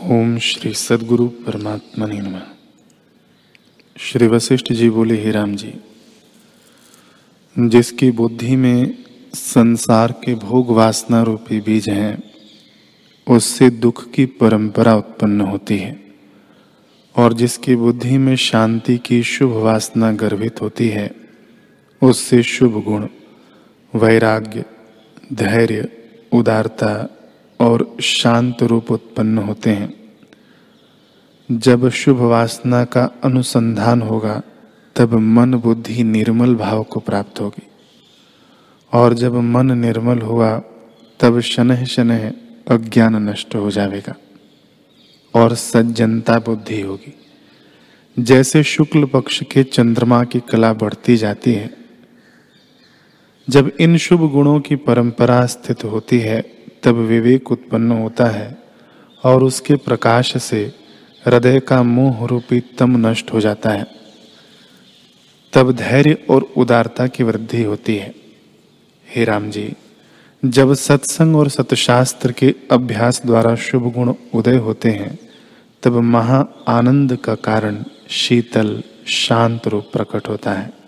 ओम श्री सदगुरु परमात्मा नमः। श्री वशिष्ठ जी बोले, ही राम जी, जिसकी बुद्धि में संसार के भोग वासना रूपी बीज हैं, उससे दुख की परंपरा उत्पन्न होती है और जिसकी बुद्धि में शांति की शुभ वासना गर्भित होती है, उससे शुभ गुण, वैराग्य, धैर्य, उदारता और शांत रूप उत्पन्न होते हैं। जब शुभ वासना का अनुसंधान होगा, तब मन बुद्धि निर्मल भाव को प्राप्त होगी। और जब मन निर्मल हुआ, तब शनह शनह अज्ञान नष्ट हो जाएगा और सज्जनता बुद्धि होगी। जैसे शुक्ल पक्ष के चंद्रमा की कला बढ़ती जाती है, जब इन शुभ गुणों की परंपरा स्थित होती है तब विवेक उत्पन्न होता है और उसके प्रकाश से हृदय का मोह रूपी तम नष्ट हो जाता है। तब धैर्य और उदारता की वृद्धि होती है। हे राम जी, जब सत्संग और सतशास्त्र के अभ्यास द्वारा शुभ गुण उदय होते हैं, तब महा आनंद का कारण शीतल शांत रूप प्रकट होता है।